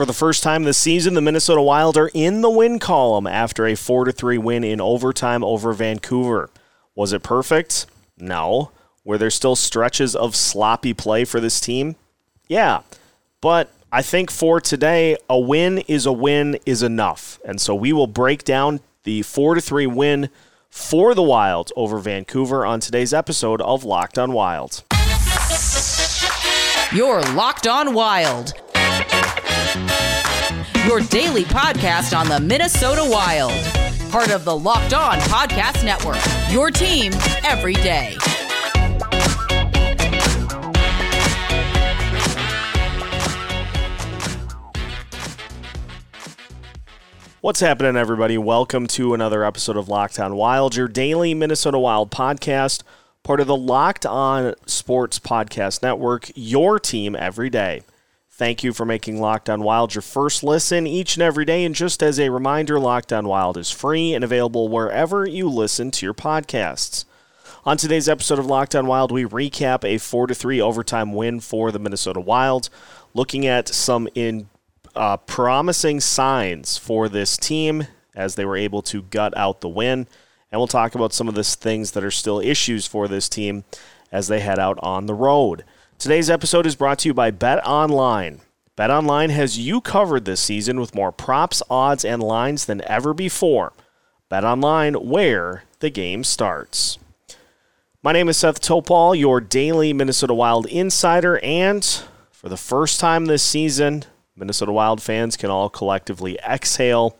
For the first time this season, the Minnesota Wild are in the win column after a 4 3 win in overtime over Vancouver. Was it perfect? No. Were there still stretches of sloppy play for this team? Yeah. But I think for today, a win is a win is enough. And so we will break down the 4 3 win for the Wild over Vancouver on today's episode of Locked on Wild. You're Locked on Wild your daily podcast on the Minnesota Wild. Part of the Locked On Podcast Network. Your team every day. What's happening, everybody? Welcome to another episode of Locked On Wild, your daily Minnesota Wild podcast, part of the Locked On Sports Podcast Network, your team every day. Thank you for making Locked On Wild your first listen each and every day. And just as a reminder, Locked On Wild is free and available wherever you listen to your podcasts. On today's episode of Locked On Wild, we recap a 4 3 overtime win for the Minnesota Wild, looking at some in uh, promising signs for this team as they were able to gut out the win. And we'll talk about some of the things that are still issues for this team as they head out on the road. Today's episode is brought to you by Bet Online. Bet Online has you covered this season with more props, odds, and lines than ever before. Bet Online, where the game starts. My name is Seth Topal, your daily Minnesota Wild insider, and for the first time this season, Minnesota Wild fans can all collectively exhale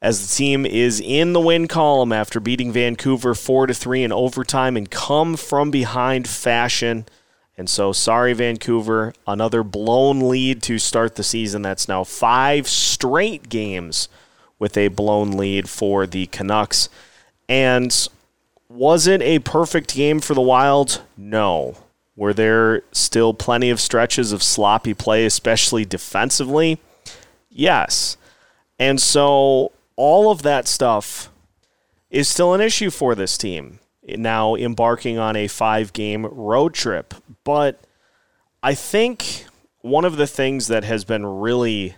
as the team is in the win column after beating Vancouver 4 to 3 in overtime and come from behind fashion. And so, sorry, Vancouver. Another blown lead to start the season. That's now five straight games with a blown lead for the Canucks. And was it a perfect game for the Wild? No. Were there still plenty of stretches of sloppy play, especially defensively? Yes. And so, all of that stuff is still an issue for this team now embarking on a five game road trip. But I think one of the things that has been really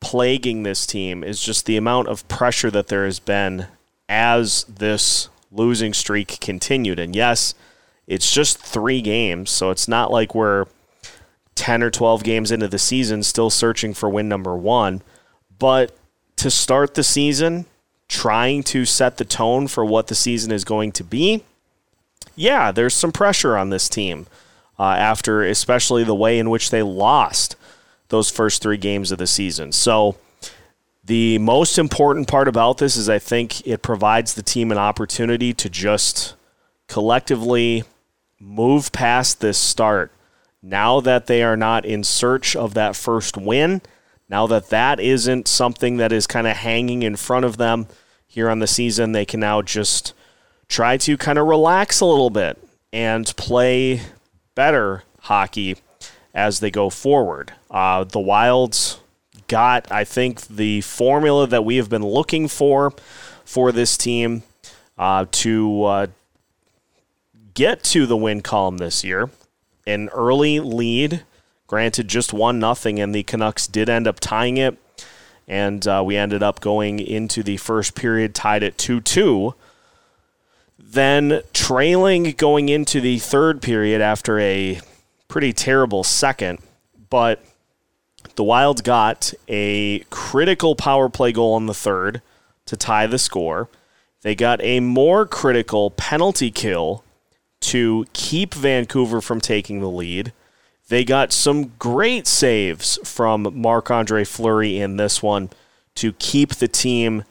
plaguing this team is just the amount of pressure that there has been as this losing streak continued. And yes, it's just three games, so it's not like we're 10 or 12 games into the season still searching for win number one. But to start the season, trying to set the tone for what the season is going to be, yeah, there's some pressure on this team uh, after, especially the way in which they lost those first three games of the season. So, the most important part about this is I think it provides the team an opportunity to just collectively move past this start. Now that they are not in search of that first win, now that that isn't something that is kind of hanging in front of them, here on the season, they can now just try to kind of relax a little bit and play better hockey as they go forward. Uh, the Wilds got, I think, the formula that we have been looking for for this team uh, to uh, get to the win column this year. An early lead, granted just one nothing, and the Canucks did end up tying it and uh, we ended up going into the first period tied at 2 2. Then trailing going into the third period after a pretty terrible second, but the Wild got a critical power play goal in the third to tie the score. They got a more critical penalty kill to keep Vancouver from taking the lead. They got some great saves from Marc Andre Fleury in this one to keep the team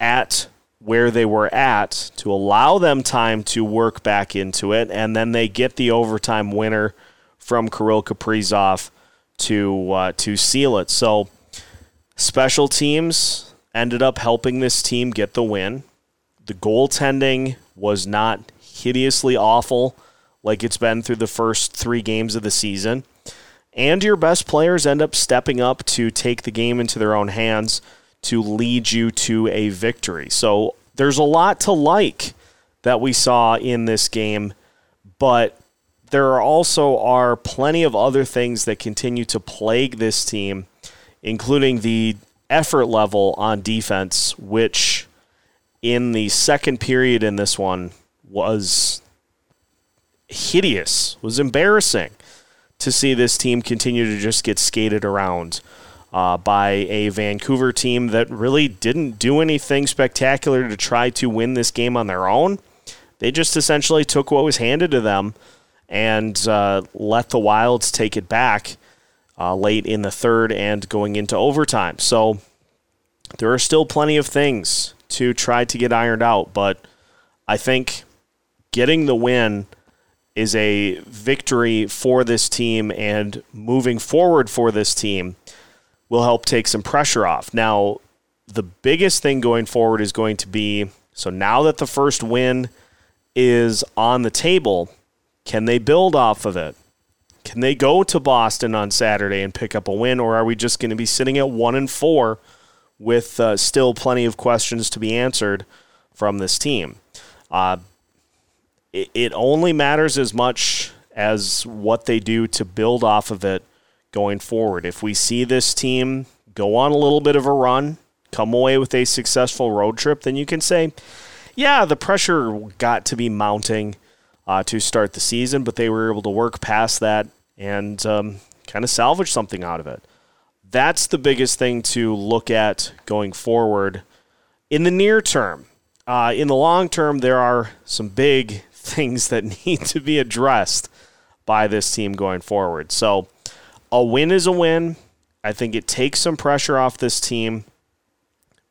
at where they were at to allow them time to work back into it. And then they get the overtime winner from Kirill Kaprizov to, uh, to seal it. So special teams ended up helping this team get the win. The goaltending was not hideously awful like it's been through the first three games of the season. And your best players end up stepping up to take the game into their own hands to lead you to a victory. So there's a lot to like that we saw in this game, but there are also are plenty of other things that continue to plague this team including the effort level on defense, which in the second period in this one was hideous, It was embarrassing to see this team continue to just get skated around uh, by a Vancouver team that really didn't do anything spectacular to try to win this game on their own. They just essentially took what was handed to them and uh, let the Wilds take it back uh, late in the third and going into overtime. So there are still plenty of things to try to get ironed out, but I think getting the win is a victory for this team and moving forward for this team will help take some pressure off. Now, the biggest thing going forward is going to be so now that the first win is on the table, can they build off of it? Can they go to Boston on Saturday and pick up a win, or are we just going to be sitting at one and four with uh, still plenty of questions to be answered from this team? Uh, it, it only matters as much as what they do to build off of it going forward. If we see this team go on a little bit of a run, come away with a successful road trip, then you can say, yeah, the pressure got to be mounting uh, to start the season, but they were able to work past that and um, kind of salvage something out of it. That's the biggest thing to look at going forward in the near term. Uh, in the long term, there are some big things that need to be addressed by this team going forward. So, a win is a win. I think it takes some pressure off this team,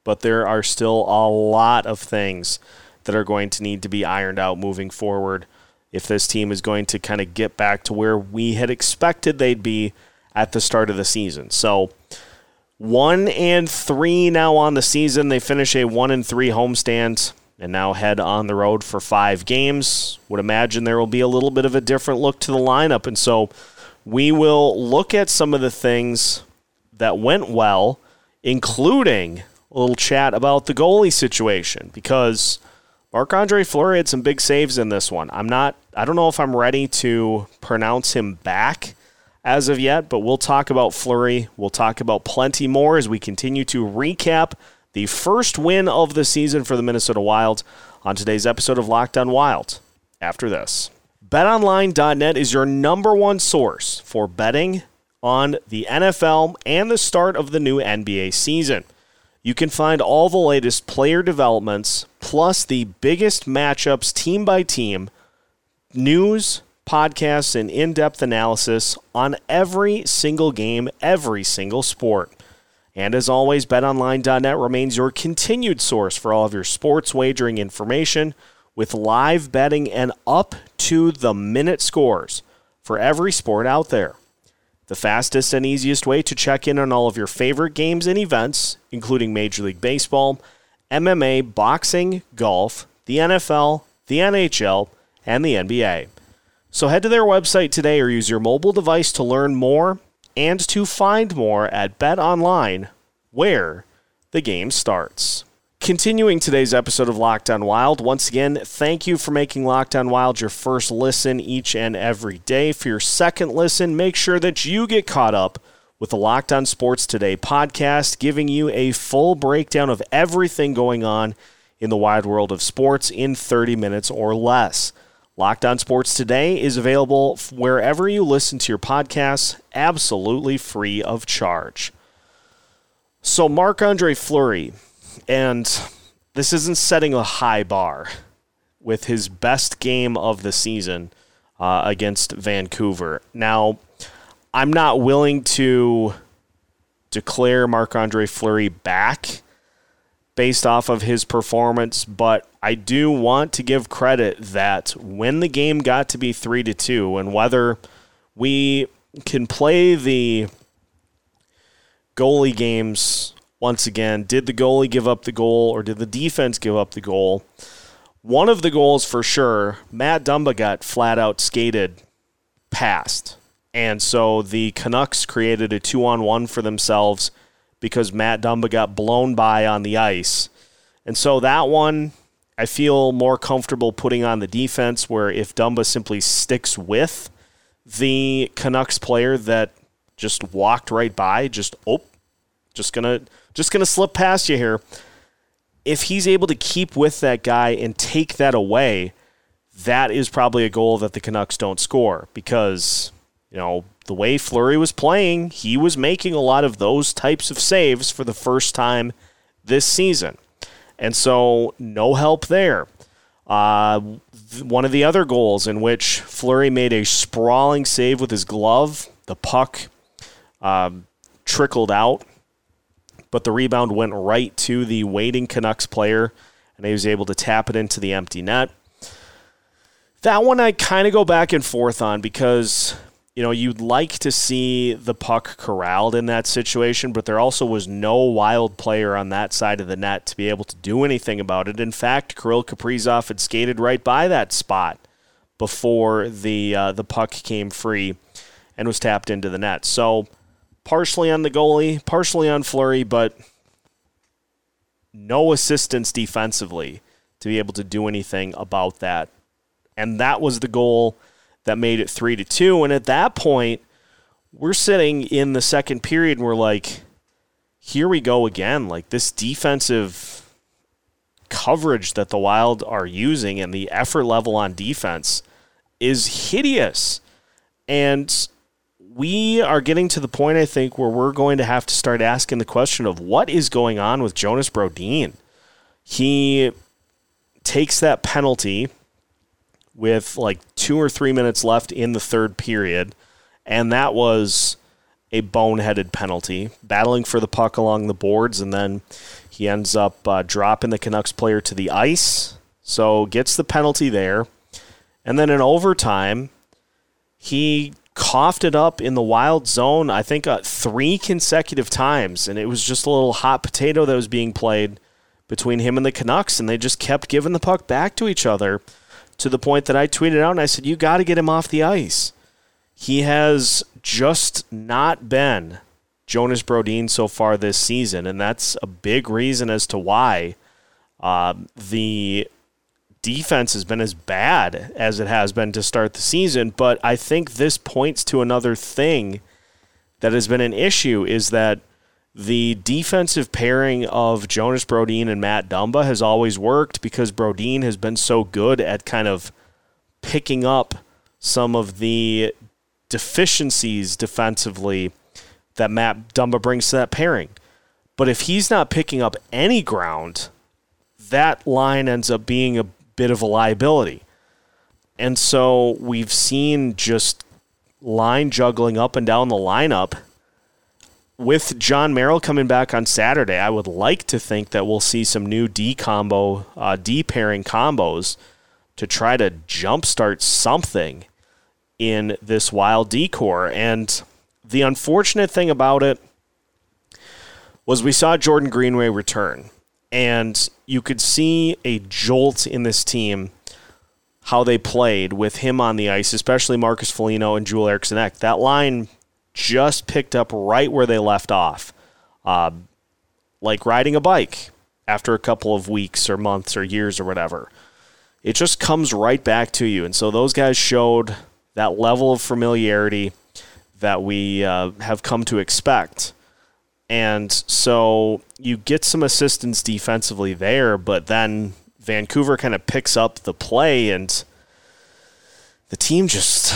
but there are still a lot of things that are going to need to be ironed out moving forward if this team is going to kind of get back to where we had expected they'd be at the start of the season. So, one and three now on the season. They finish a one and three homestand and now head on the road for five games. Would imagine there will be a little bit of a different look to the lineup. And so we will look at some of the things that went well, including a little chat about the goalie situation because Marc Andre Fleury had some big saves in this one. I'm not, I don't know if I'm ready to pronounce him back as of yet, but we'll talk about Fleury. We'll talk about plenty more as we continue to recap the first win of the season for the Minnesota Wild on today's episode of Locked On Wild. After this, betonline.net is your number one source for betting on the NFL and the start of the new NBA season. You can find all the latest player developments, plus the biggest matchups team by team, news, podcasts, and in depth analysis on every single game, every single sport. And as always, betonline.net remains your continued source for all of your sports wagering information with live betting and up to the minute scores for every sport out there. The fastest and easiest way to check in on all of your favorite games and events, including Major League Baseball, MMA, boxing, golf, the NFL, the NHL, and the NBA. So head to their website today or use your mobile device to learn more and to find more at Bet Online, where the game starts. Continuing today's episode of Locked On Wild, once again, thank you for making Locked On Wild your first listen each and every day. For your second listen, make sure that you get caught up with the Locked On Sports Today podcast, giving you a full breakdown of everything going on in the wide world of sports in 30 minutes or less. Locked On Sports Today is available wherever you listen to your podcasts, absolutely free of charge. So, Marc Andre Fleury, and this isn't setting a high bar with his best game of the season uh, against Vancouver. Now, I'm not willing to declare Marc Andre Fleury back based off of his performance, but I do want to give credit that when the game got to be 3 to 2 and whether we can play the goalie games once again, did the goalie give up the goal or did the defense give up the goal? One of the goals for sure, Matt Dumba got flat out skated past. And so the Canucks created a two on one for themselves because Matt Dumba got blown by on the ice. And so that one, I feel more comfortable putting on the defense where if Dumba simply sticks with the Canucks player that just walked right by, just, oh, Just gonna just gonna slip past you here. If he's able to keep with that guy and take that away, that is probably a goal that the Canucks don't score because you know the way Fleury was playing, he was making a lot of those types of saves for the first time this season, and so no help there. Uh, one of the other goals in which Fleury made a sprawling save with his glove, the puck um, trickled out, but the rebound went right to the waiting Canucks player, and he was able to tap it into the empty net. That one I kind of go back and forth on because you know, you'd like to see the puck corralled in that situation, but there also was no wild player on that side of the net to be able to do anything about it. In fact, Kirill Kaprizov had skated right by that spot before the uh, the puck came free and was tapped into the net. So, partially on the goalie, partially on Fleury, but no assistance defensively to be able to do anything about that. And that was the goal that made it three to two. And at that point, we're sitting in the second period and we're like, here we go again. Like this defensive coverage that the Wild are using and the effort level on defense is hideous. And we are getting to the point, I think, where we're going to have to start asking the question of what is going on with Jonas Brodin. He takes that penalty with like two or three minutes left in the third period, and that was a boneheaded penalty, battling for the puck along the boards, and then he ends up uh, dropping the Canucks player to the ice. So gets the penalty there, and then in overtime, he coughed it up in the wild zone. I think uh, three consecutive times, and it was just a little hot potato that was being played between him and the Canucks, and they just kept giving the puck back to each other to the point that I tweeted out and I said, You got to get him off the ice. He has just not been Jonas Brodin so far this season, and that's a big reason as to why uh, the defense has been as bad as it has been to start the season. But I think this points to another thing that has been an issue is that the defensive pairing of Jonas Brodin and Matt Dumba has always worked because Brodin has been so good at kind of picking up some of the deficiencies defensively that Matt Dumba brings to that pairing. But if he's not picking up any ground, that line ends up being a bit of a liability. And so we've seen just line juggling up and down the lineup with Jon Merrill coming back on Saturday, I would like to think that we'll see some new D combo, uh, D pairing combos to try to jumpstart something in this wild decor. And the unfortunate thing about it was we saw Jordan Greenway return, and you could see a jolt in this team how they played with him on the ice, especially Marcus Foligno and Joel Eriksson Ek. That line just picked up right where they left off, uh, like riding a bike after a couple of weeks or months or years or whatever. It just comes right back to you. And so those guys showed that level of familiarity that we uh, have come to expect. And so you get some assistance defensively there, but then Vancouver kind of picks up the play and the team just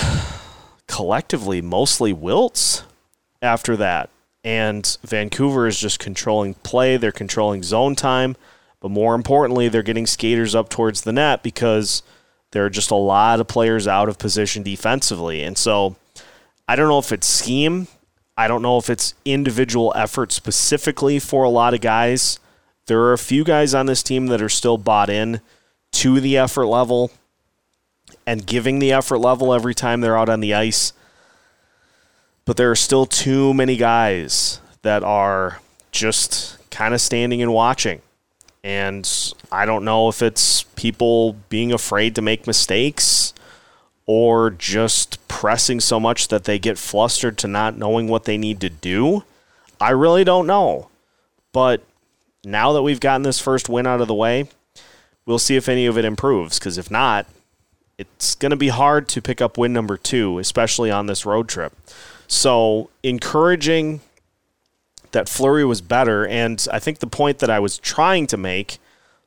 collectively mostly wilts after that. And Vancouver is just controlling play, they're controlling zone time, but more importantly, they're getting skaters up towards the net because there are just a lot of players out of position defensively. And so I don't know if it's scheme, I don't know if it's individual effort specifically for a lot of guys. There are a few guys on this team that are still bought in to the effort level and giving the effort level every time they're out on the ice. But there are still too many guys that are just kind of standing and watching. And I don't know if it's people being afraid to make mistakes or just pressing so much that they get flustered to not knowing what they need to do. I really don't know. But now that we've gotten this first win out of the way, we'll see if any of it improves. Because if not, it's going to be hard to pick up win number two, especially on this road trip. So, encouraging that Fleury was better. And I think the point that I was trying to make,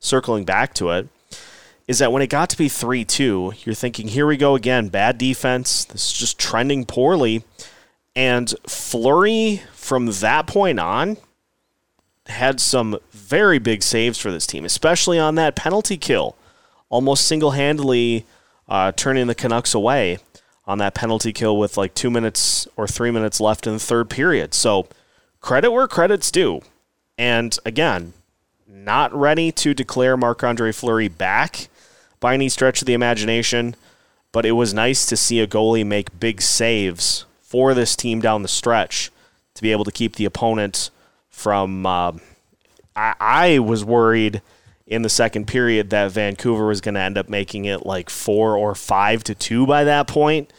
circling back to it, is that when it got to be 3 2, you're thinking, here we go again, bad defense. This is just trending poorly. And Fleury, from that point on, had some very big saves for this team, especially on that penalty kill, almost single handedly uh, turning the Canucks away on that penalty kill with like two minutes or three minutes left in the third period. So credit where credit's due. And again, not ready to declare Marc Andre Fleury back by any stretch of the imagination, but it was nice to see a goalie make big saves for this team down the stretch to be able to keep the opponent from. Uh, I, I was worried in the second period that Vancouver was going to end up making it like four or five to two by that point,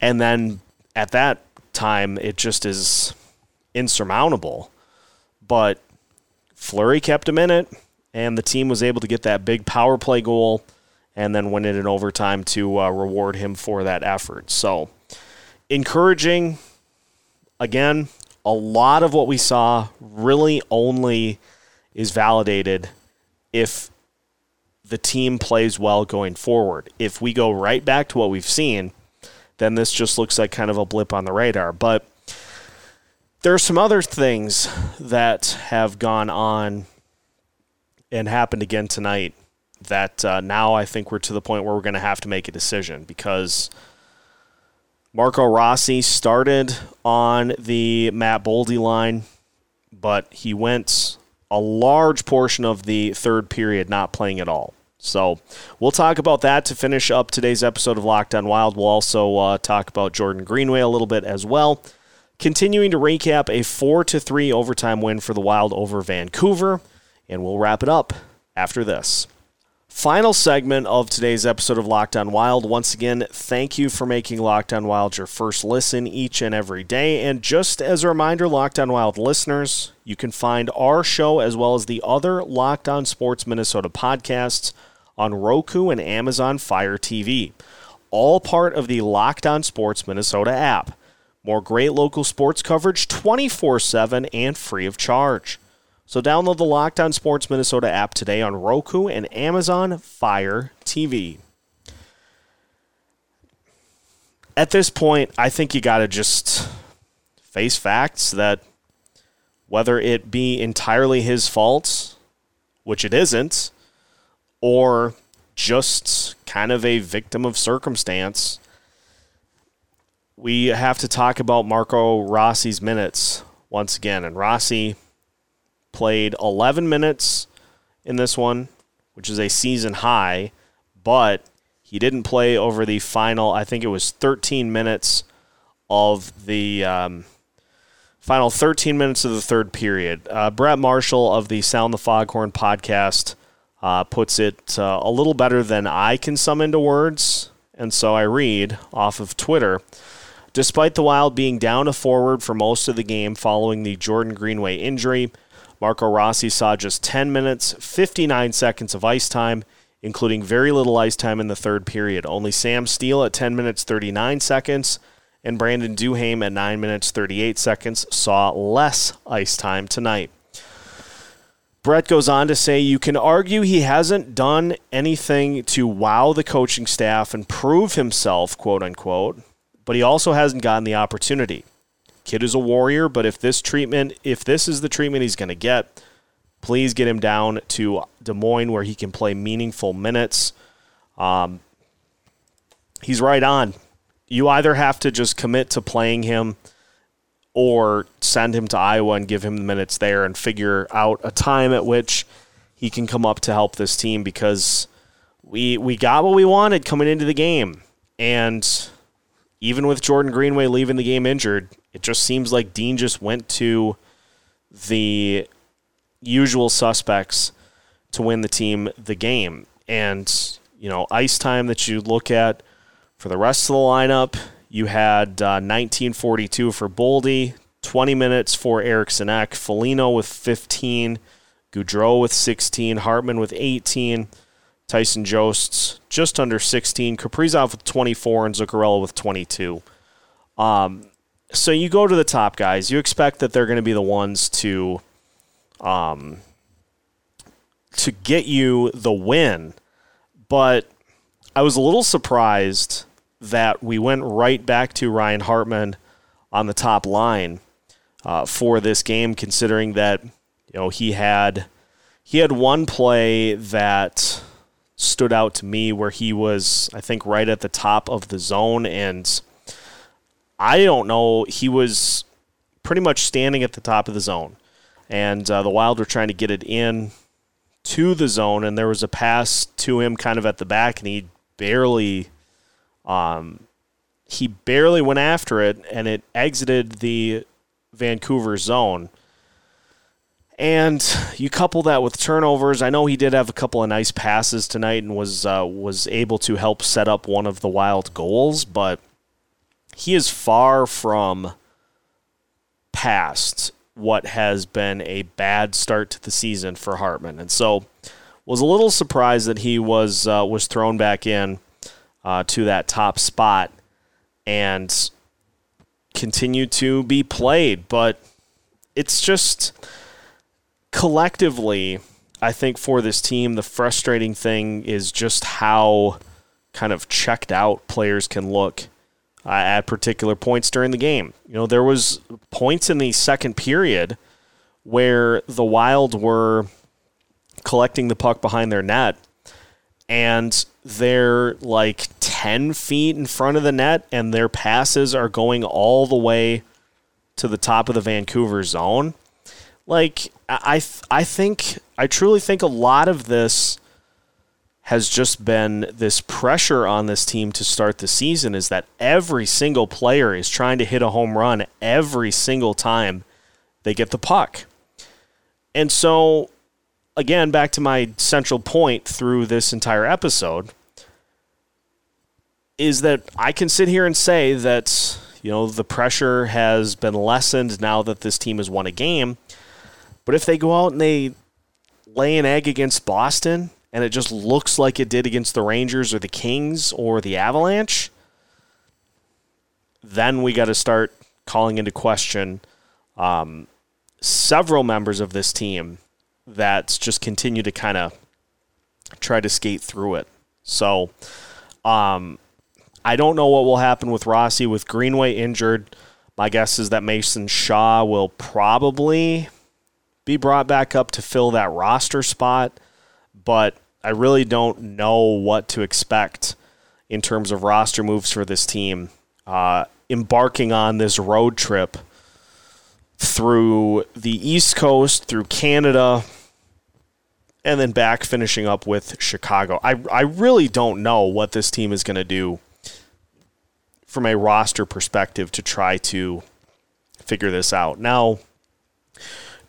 and then at that time it just is insurmountable. But Fleury kept him in it, and the team was able to get that big power play goal and then win it in overtime to uh, reward him for that effort. So encouraging. Again, a lot of what we saw really only is validated if the team plays well going forward. If we go right back to what we've seen, then this just looks like kind of a blip on the radar. But there are some other things that have gone on and happened again tonight that uh, now I think we're to the point where we're going to have to make a decision because Marco Rossi started on the Matt Boldy line, but he went a large portion of the third period not playing at all. So we'll talk about that to finish up today's episode of Locked On Wild. We'll also uh, talk about Jordan Greenway a little bit as well. Continuing to recap a 4 to 3 overtime win for the Wild over Vancouver, and we'll wrap it up after this. Final segment of today's episode of Locked On Wild. Once again, thank you for making Locked On Wild your first listen each and every day. And just as a reminder, Locked On Wild listeners, you can find our show as well as the other Locked On Sports Minnesota podcasts on Roku and Amazon Fire TV. All part of the Locked On Sports Minnesota app. More great local sports coverage 24 7 and free of charge. So download the Locked On Sports Minnesota app today on Roku and Amazon Fire TV. At this point, I think you got to just face facts that whether it be entirely his fault, which it isn't, or just kind of a victim of circumstance, we have to talk about Marco Rossi's minutes once again. And Rossi played 11 minutes in this one, which is a season high, but he didn't play over the final, I think it was 13 minutes of the um, final 13 minutes of the third period. Uh, Brett Marshall of the Sound the Foghorn podcast uh, puts it uh, a little better than I can sum into words. And so I read off of Twitter. Despite the Wild being down a forward for most of the game following the Jordan Greenway injury, Marco Rossi saw just 10 minutes, 59 seconds of ice time, including very little ice time in the third period. Only Sam Steele at 10 minutes, 39 seconds, and Brandon Duhaime at 9 minutes, 38 seconds saw less ice time tonight. Brett goes on to say you can argue he hasn't done anything to wow the coaching staff and prove himself, quote unquote, but he also hasn't gotten the opportunity. Kid is a warrior, but if this treatment, if this is the treatment he's going to get, please get him down to Des Moines where he can play meaningful minutes. Um, he's right on. You either have to just commit to playing him or send him to Iowa and give him the minutes there and figure out a time at which he can come up to help this team because we we got what we wanted coming into the game. And even with Jordan Greenway leaving the game injured, it just seems like Dean just went to the usual suspects to win the team the game. And, you know, ice time that you look at for the rest of the lineup, you had uh, 1942 for Boldy, 20 minutes for Eriksson Ek, Foligno with 15, Gaudreau with 16, Hartman with 18, Tyson Josts just under 16, Kaprizov with 24, and Zuccarello with 22. Um, so you go to the top guys. You expect that they're going to be the ones to, um, to get you the win. But I was a little surprised that we went right back to Ryan Hartman on the top line uh, for this game, considering that you know he had he had one play that stood out to me where he was I think right at the top of the zone and I don't know he was pretty much standing at the top of the zone and uh, the Wild were trying to get it in to the zone and there was a pass to him kind of at the back and he barely um, he barely went after it and it exited the Vancouver zone. And you couple that with turnovers. I know he did have a couple of nice passes tonight and was uh, was able to help set up one of the Wild goals, but he is far from past what has been a bad start to the season for Hartman, and so was a little surprised that he was uh, was thrown back in uh, to that top spot and continued to be played. But it's just collectively, I think for this team, the frustrating thing is just how kind of checked out players can look uh, at particular points during the game. You know, there was points in the second period where the Wild were collecting the puck behind their net and they're like 10 feet in front of the net and their passes are going all the way to the top of the Vancouver zone. Like I I think I truly think a lot of this has just been this pressure on this team to start the season is that every single player is trying to hit a home run every single time they get the puck. And so again, back to my central point through this entire episode is that I can sit here and say that, you know, the pressure has been lessened now that this team has won a game. But if they go out and they lay an egg against Boston and it just looks like it did against the Rangers or the Kings or the Avalanche, then we got to start calling into question um, several members of this team that just continue to kind of try to skate through it. So, um, I don't know what will happen with Rossi with Greenway injured. My guess is that Mason Shaw will probably be brought back up to fill that roster spot, but I really don't know what to expect in terms of roster moves for this team. Uh, embarking on this road trip through the East Coast, through Canada, and then back finishing up with Chicago. I, I really don't know what this team is going to do from a roster perspective to try to figure this out. Now,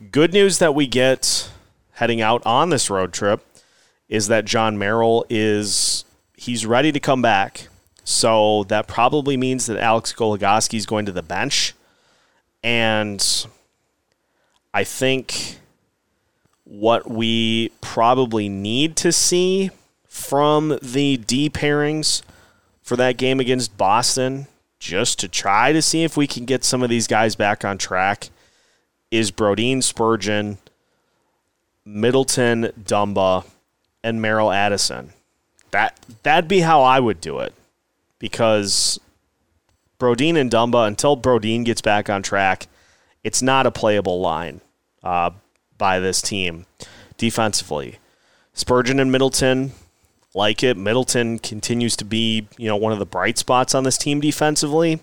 good news that we get heading out on this road trip is that Jon Merrill is he's ready to come back. So that probably means that Alex Goligoski is going to the bench. And I think what we probably need to see from the D pairings for that game against Boston, just to try to see if we can get some of these guys back on track, is Brodin Spurgeon, Middleton Dumba, and Merrill Addison. That that'd be how I would do it. Because Brodin and Dumba, until Brodin gets back on track, it's not a playable line uh, by this team defensively. Spurgeon and Middleton like it. Middleton continues to be, you know, one of the bright spots on this team defensively.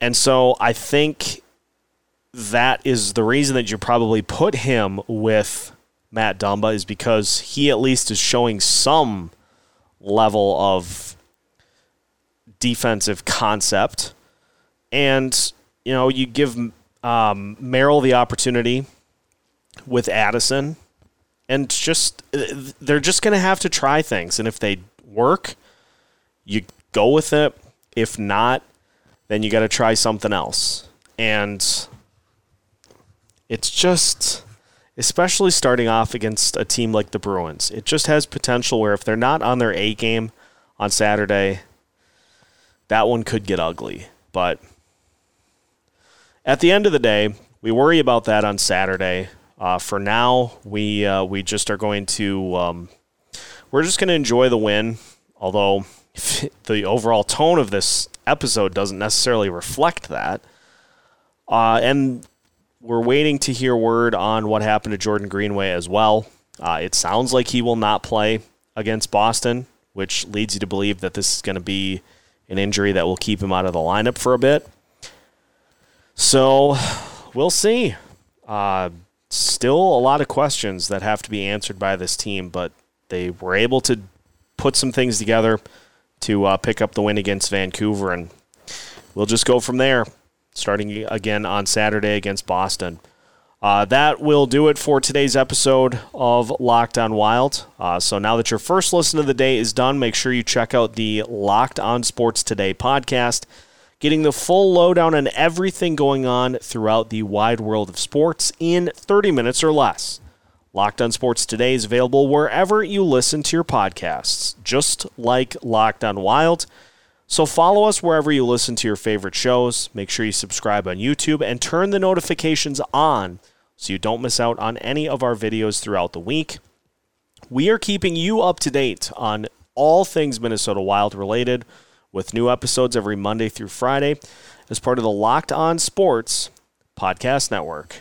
And so I think that is the reason that you probably put him with Matt Dumba is because he at least is showing some level of defensive concept. And, you know, you give um, Merrill the opportunity with Addison and just they're just going to have to try things. And if they work you go with it. If not then you got to try something else. And it's just especially starting off against a team like the Bruins it just has potential where if they're not on their A game on Saturday that one could get ugly but at the end of the day, we worry about that on Saturday. Uh, for now, we uh, we just are going to um, we're just going to enjoy the win. Although the overall tone of this episode doesn't necessarily reflect that, uh, and we're waiting to hear word on what happened to Jordan Greenway as well. Uh, it sounds like he will not play against Boston, which leads you to believe that this is going to be an injury that will keep him out of the lineup for a bit. So we'll see. Uh, still a lot of questions that have to be answered by this team, but they were able to put some things together to uh, pick up the win against Vancouver, and we'll just go from there, starting again on Saturday against Boston. Uh, that will do it for today's episode of Locked On Wild. Uh, so now that your first listen of the day is done, make sure you check out the Locked On Sports Today podcast, getting the full lowdown on everything going on throughout the wide world of sports in 30 minutes or less. Locked On Sports Today is available wherever you listen to your podcasts, just like Locked On Wild. So follow us wherever you listen to your favorite shows. Make sure you subscribe on YouTube and turn the notifications on so you don't miss out on any of our videos throughout the week. We are keeping you up to date on all things Minnesota Wild related with new episodes every Monday through Friday as part of the Locked On Sports Podcast Network.